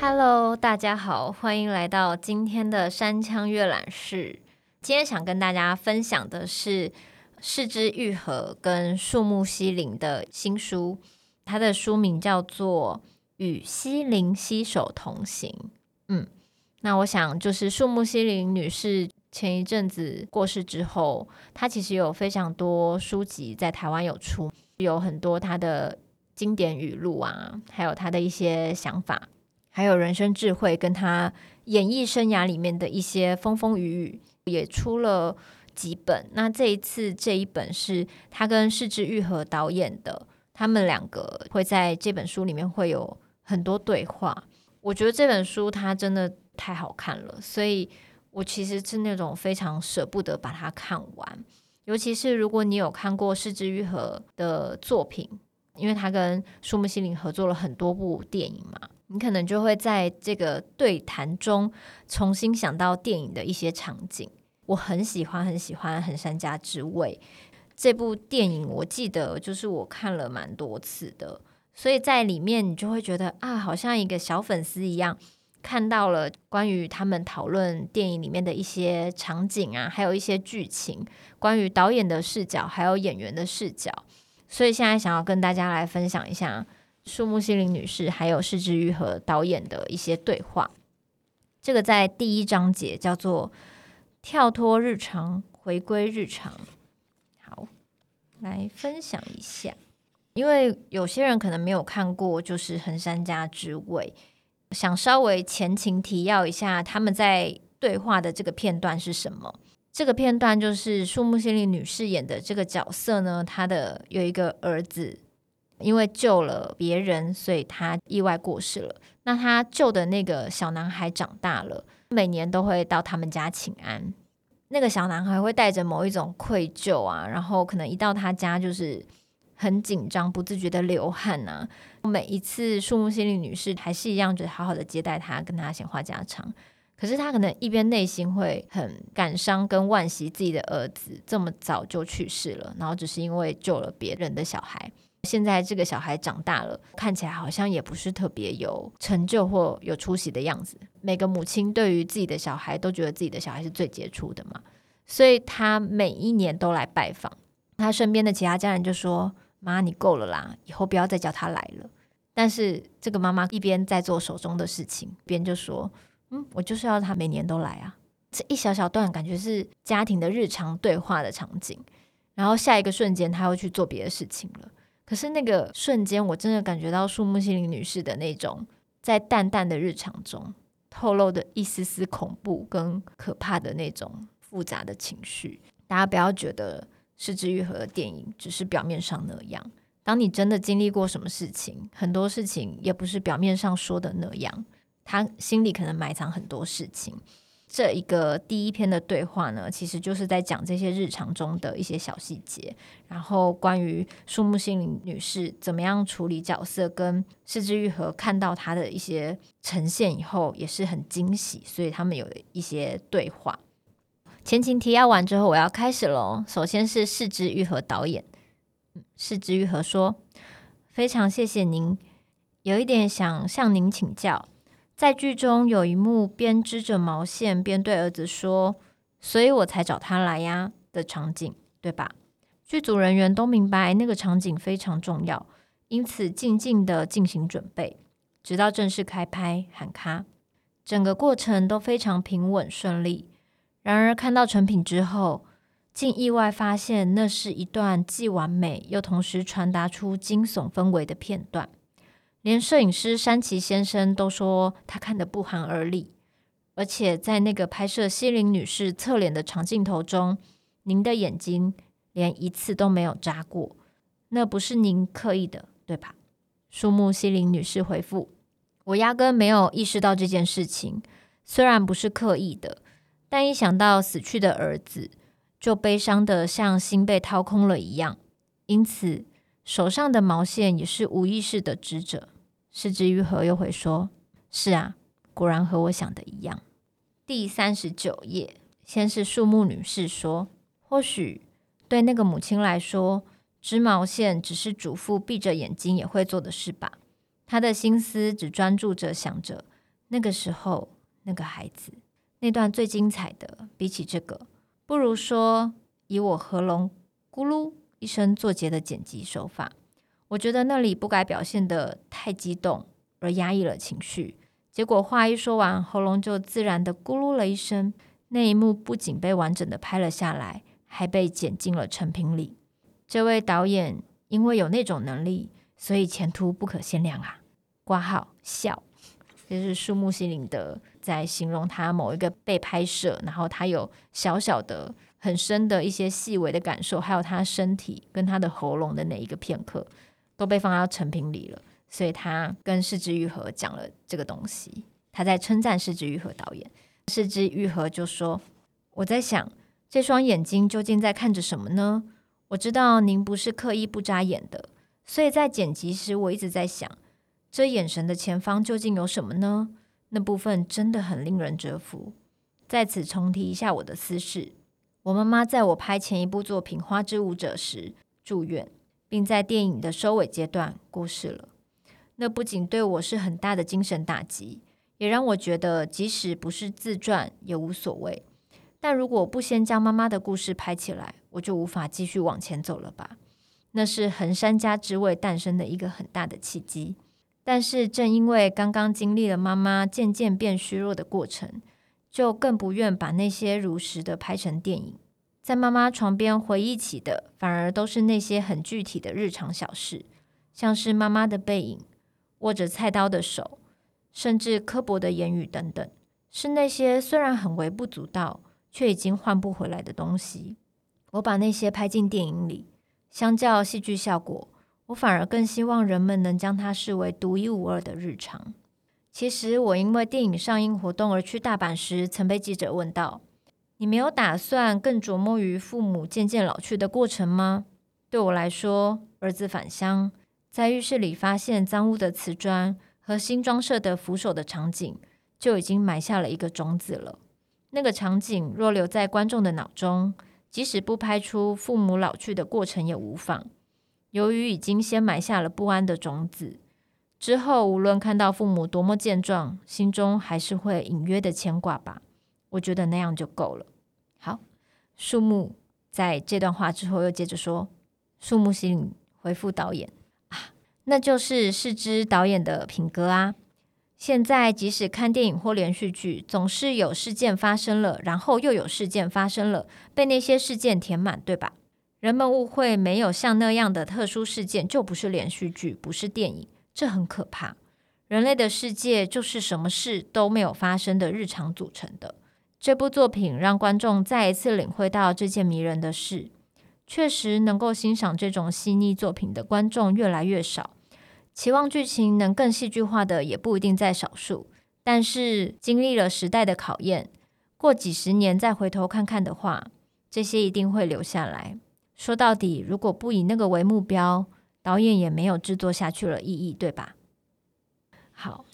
Hello，大家好，欢迎来到今天的山羌阅览室。今天想跟大家分享的是是枝裕和跟树木西林的新书，它的书名叫做《与西林携手同行》。嗯，那我想就是树木希林女士前一阵子过世之后，她其实有非常多书籍在台湾有出，有很多她的经典语录啊，还有她的一些想法。还有人生智慧，跟她演艺生涯里面的一些风风雨雨，也出了几本。那这一次这一本是她跟是枝裕和导演的，他们两个会在这本书里面会有很多对话。我觉得这本书它真的太好看了，所以我其实是那种非常舍不得把它看完。尤其是如果你有看过是之愈合的作品，因为他跟树木希林合作了很多部电影嘛。你可能就会在这个对谈中重新想到电影的一些场景。我很喜欢很喜欢《横山家之味》这部电影，我记得就是我看了蛮多次的，所以在里面你就会觉得啊，好像一个小粉丝一样，看到了关于他们讨论电影里面的一些场景啊，还有一些剧情，关于导演的视角，还有演员的视角。所以现在想要跟大家来分享一下。树木希林女士还有是枝裕和导演的一些对话，这个在第一章节叫做“跳脱日常，回归日常”。好，来分享一下，因为有些人可能没有看过，就是《横山家之味》，想稍微前情提要一下，他们在对话的这个片段是什么？这个片段就是树木希林女士演的这个角色呢，她的有一个儿子。因为救了别人，所以他意外过世了。那他救的那个小男孩长大了，每年都会到他们家请安。那个小男孩会带着某一种愧疚啊，然后可能一到他家就是很紧张，不自觉的流汗啊。每一次树木心理女士还是一样，就好好的接待他，跟他闲话家常。可是他可能一边内心会很感伤跟惋惜自己的儿子这么早就去世了，然后只是因为救了别人的小孩。现在这个小孩长大了，看起来好像也不是特别有成就或有出息的样子。每个母亲对于自己的小孩都觉得自己的小孩是最杰出的嘛，所以他每一年都来拜访。他身边的其他家人就说：“妈，你够了啦，以后不要再叫他来了。”但是这个妈妈一边在做手中的事情，边就说：“嗯，我就是要他每年都来啊。”这一小小段感觉是家庭的日常对话的场景，然后下一个瞬间他又去做别的事情了。可是那个瞬间，我真的感觉到树木希林女士的那种在淡淡的日常中透露的一丝丝恐怖跟可怕的那种复杂的情绪。大家不要觉得是枝裕和的电影只是表面上那样，当你真的经历过什么事情，很多事情也不是表面上说的那样，他心里可能埋藏很多事情。这一个第一篇的对话呢，其实就是在讲这些日常中的一些小细节，然后关于树木希林女士怎么样处理角色，跟是枝裕和看到她的一些呈现以后，也是很惊喜，所以他们有一些对话。前情提要完之后，我要开始喽。首先是是枝裕和导演，是枝裕和说：“非常谢谢您，有一点想向您请教。”在剧中有一幕边织着毛线边对儿子说：“所以我才找他来呀”的场景，对吧？剧组人员都明白那个场景非常重要，因此静静地进行准备，直到正式开拍喊卡，整个过程都非常平稳顺利。然而看到成品之后，竟意外发现那是一段既完美又同时传达出惊悚氛围的片段。连摄影师山崎先生都说他看得不寒而栗，而且在那个拍摄希林女士侧脸的长镜头中，您的眼睛连一次都没有眨过，那不是您刻意的，对吧？树木希林女士回复：“我压根没有意识到这件事情，虽然不是刻意的，但一想到死去的儿子，就悲伤的像心被掏空了一样，因此手上的毛线也是无意识的织着。”是枝裕和又会说：“是啊，果然和我想的一样。”第三十九页，先是树木女士说：“或许对那个母亲来说，织毛线只是主妇闭着眼睛也会做的事吧。她的心思只专注着想着那个时候那个孩子。那段最精彩的，比起这个，不如说以我喉咙咕噜一声作结的剪辑手法。我觉得那里不该表现得太激动而压抑了情绪。结果话一说完，喉咙就自然的咕噜了一声。那一幕不仅被完整的拍了下来，还被剪进了成品里。这位导演因为有那种能力，所以前途不可限量啊！挂号笑，就是树木希林的在形容他某一个被拍摄，然后他有小小的、很深的一些细微的感受，还有他身体跟他的喉咙的那一个片刻，都被放到成品里了。所以他跟是枝裕和讲了这个东西，他在称赞是枝裕和导演。是枝裕和就说：“我在想，这双眼睛究竟在看着什么呢？我知道您不是刻意不眨眼的，所以在剪辑时，我一直在想，这眼神的前方究竟有什么呢？那部分真的很令人折服。在此重提一下我的私事：我妈妈在我拍前一部作品《花之舞者》时住院，并在电影的收尾阶段过世了。那不仅对我是很大的精神打击。”也让我觉得，即使不是自传也无所谓。但如果不先将妈妈的故事拍起来，我就无法继续往前走了吧？那是横山家之味诞生的一个很大的契机。但是正因为刚刚经历了妈妈渐渐变虚弱的过程，就更不愿把那些如实的拍成电影。在妈妈床边回忆起的，反而都是那些很具体的日常小事，像是妈妈的背影，握着菜刀的手。甚至刻薄的言语等等，是那些虽然很微不足道，却已经换不回来的东西。我把那些拍进电影里，相较戏剧效果，我反而更希望人们能将它视为独一无二的日常。其实，我因为电影上映活动而去大阪时，曾被记者问到：“你没有打算更琢磨于父母渐渐老去的过程吗？”对我来说，儿子返乡，在浴室里发现脏污的瓷砖。和新装设的扶手的场景就已经埋下了一个种子了。那个场景若留在观众的脑中，即使不拍出父母老去的过程也无妨。由于已经先埋下了不安的种子，之后无论看到父母多么健壮，心中还是会隐约的牵挂吧。我觉得那样就够了。好，树木在这段话之后又接着说：“树木希林回复导演啊。”那就是是枝导演的品格啊！现在即使看电影或连续剧，总是有事件发生了，然后又有事件发生了，被那些事件填满，对吧？人们误会没有像那样的特殊事件就不是连续剧，不是电影，这很可怕。人类的世界就是什么事都没有发生的日常组成的。这部作品让观众再一次领会到这件迷人的事。确实，能够欣赏这种细腻作品的观众越来越少，期望剧情能更戏剧化的也不一定在少数。但是，经历了时代的考验，过几十年再回头看看的话，这些一定会留下来。说到底，如果不以那个为目标，导演也没有制作下去了意义，对吧？好，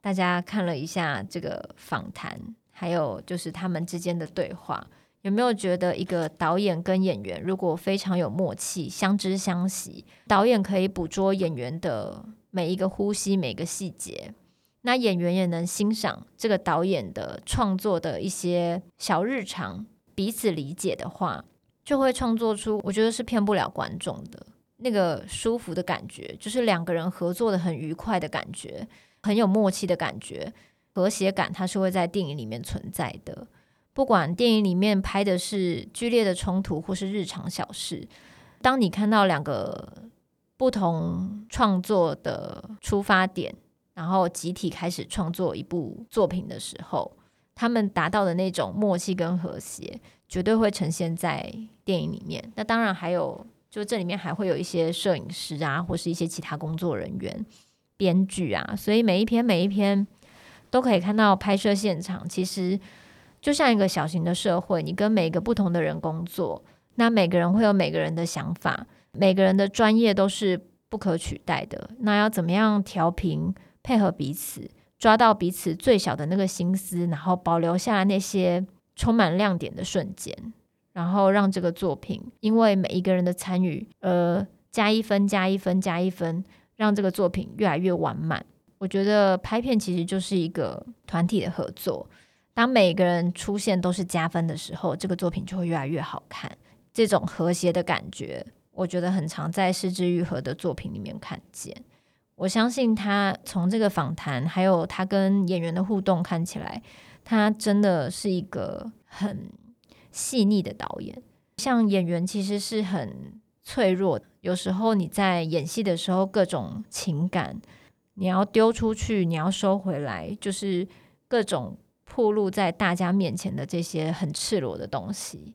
大家看了一下这个访谈，还有就是他们之间的对话。有没有觉得一个导演跟演员如果非常有默契，相知相惜，导演可以捕捉演员的每一个呼吸、每个细节，那演员也能欣赏这个导演的创作的一些小日常，彼此理解的话，就会创作出我觉得是骗不了观众的那个舒服的感觉，就是两个人合作的很愉快的感觉，很有默契的感觉，和谐感，它是会在电影里面存在的。不管电影里面拍的是剧烈的冲突，或是日常小事，当你看到两个不同创作的出发点，然后集体开始创作一部作品的时候，他们达到的那种默契跟和谐，绝对会呈现在电影里面。那当然还有，就这里面还会有一些摄影师啊，或是一些其他工作人员、编剧啊，所以每一篇每一篇都可以看到拍摄现场，其实。就像一个小型的社会，你跟每个不同的人工作，那每个人会有每个人的想法，每个人的专业都是不可取代的。那要怎么样调频配合彼此，抓到彼此最小的那个心思，然后保留下来那些充满亮点的瞬间，然后让这个作品因为每一个人的参与，呃，加一分、加一分、加一分，让这个作品越来越完满。我觉得拍片其实就是一个团体的合作，当每个人出现都是加分的时候，这个作品就会越来越好看。这种和谐的感觉，我觉得很常在是枝裕和的作品里面看见。我相信他从这个访谈，还有他跟演员的互动看起来，他真的是一个很细腻的导演。像演员其实是很脆弱的，有时候你在演戏的时候，各种情感你要丢出去，你要收回来，就是各种暴露在大家面前的这些很赤裸的东西。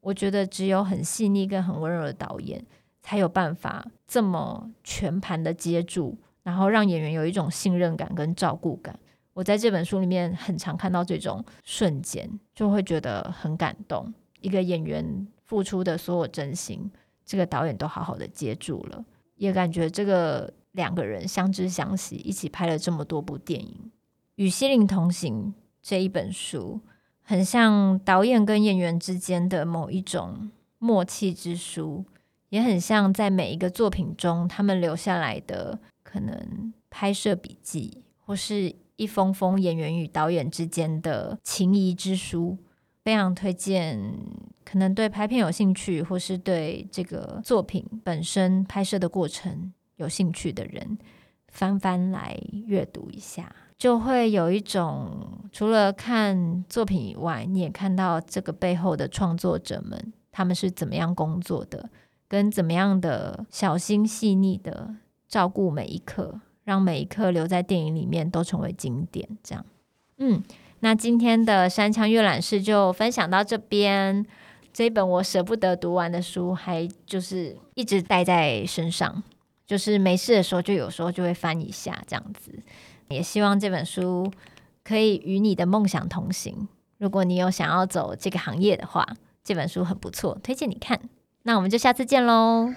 我觉得只有很细腻跟很温柔的导演，才有办法这么全盘的接住，然后让演员有一种信任感跟照顾感。我在这本书里面很常看到这种瞬间，就会觉得很感动。一个演员付出的所有真心，这个导演都好好的接住了，也感觉这个两个人相知相惜，一起拍了这么多部电影，《与心灵同行》这一本书。很像导演跟演员之间的某一种默契之书，也很像在每一个作品中他们留下来的可能拍摄笔记，或是一封封演员与导演之间的情谊之书。非常推荐，可能对拍片有兴趣，或是对这个作品本身拍摄的过程有兴趣的人，翻翻来阅读一下。就会有一种，除了看作品以外，你也看到这个背后的创作者们，他们是怎么样工作的，跟怎么样的小心细腻的照顾每一刻，让每一刻留在电影里面都成为经典。这样，嗯，那今天的山枪阅览室就分享到这边。这一本我舍不得读完的书，还就是一直带在身上，就是没事的时候就有时候就会翻一下这样子。也希望这本书可以与你的梦想同行。如果你有想要走这个行业的话，这本书很不错，推荐你看。那我们就下次见喽。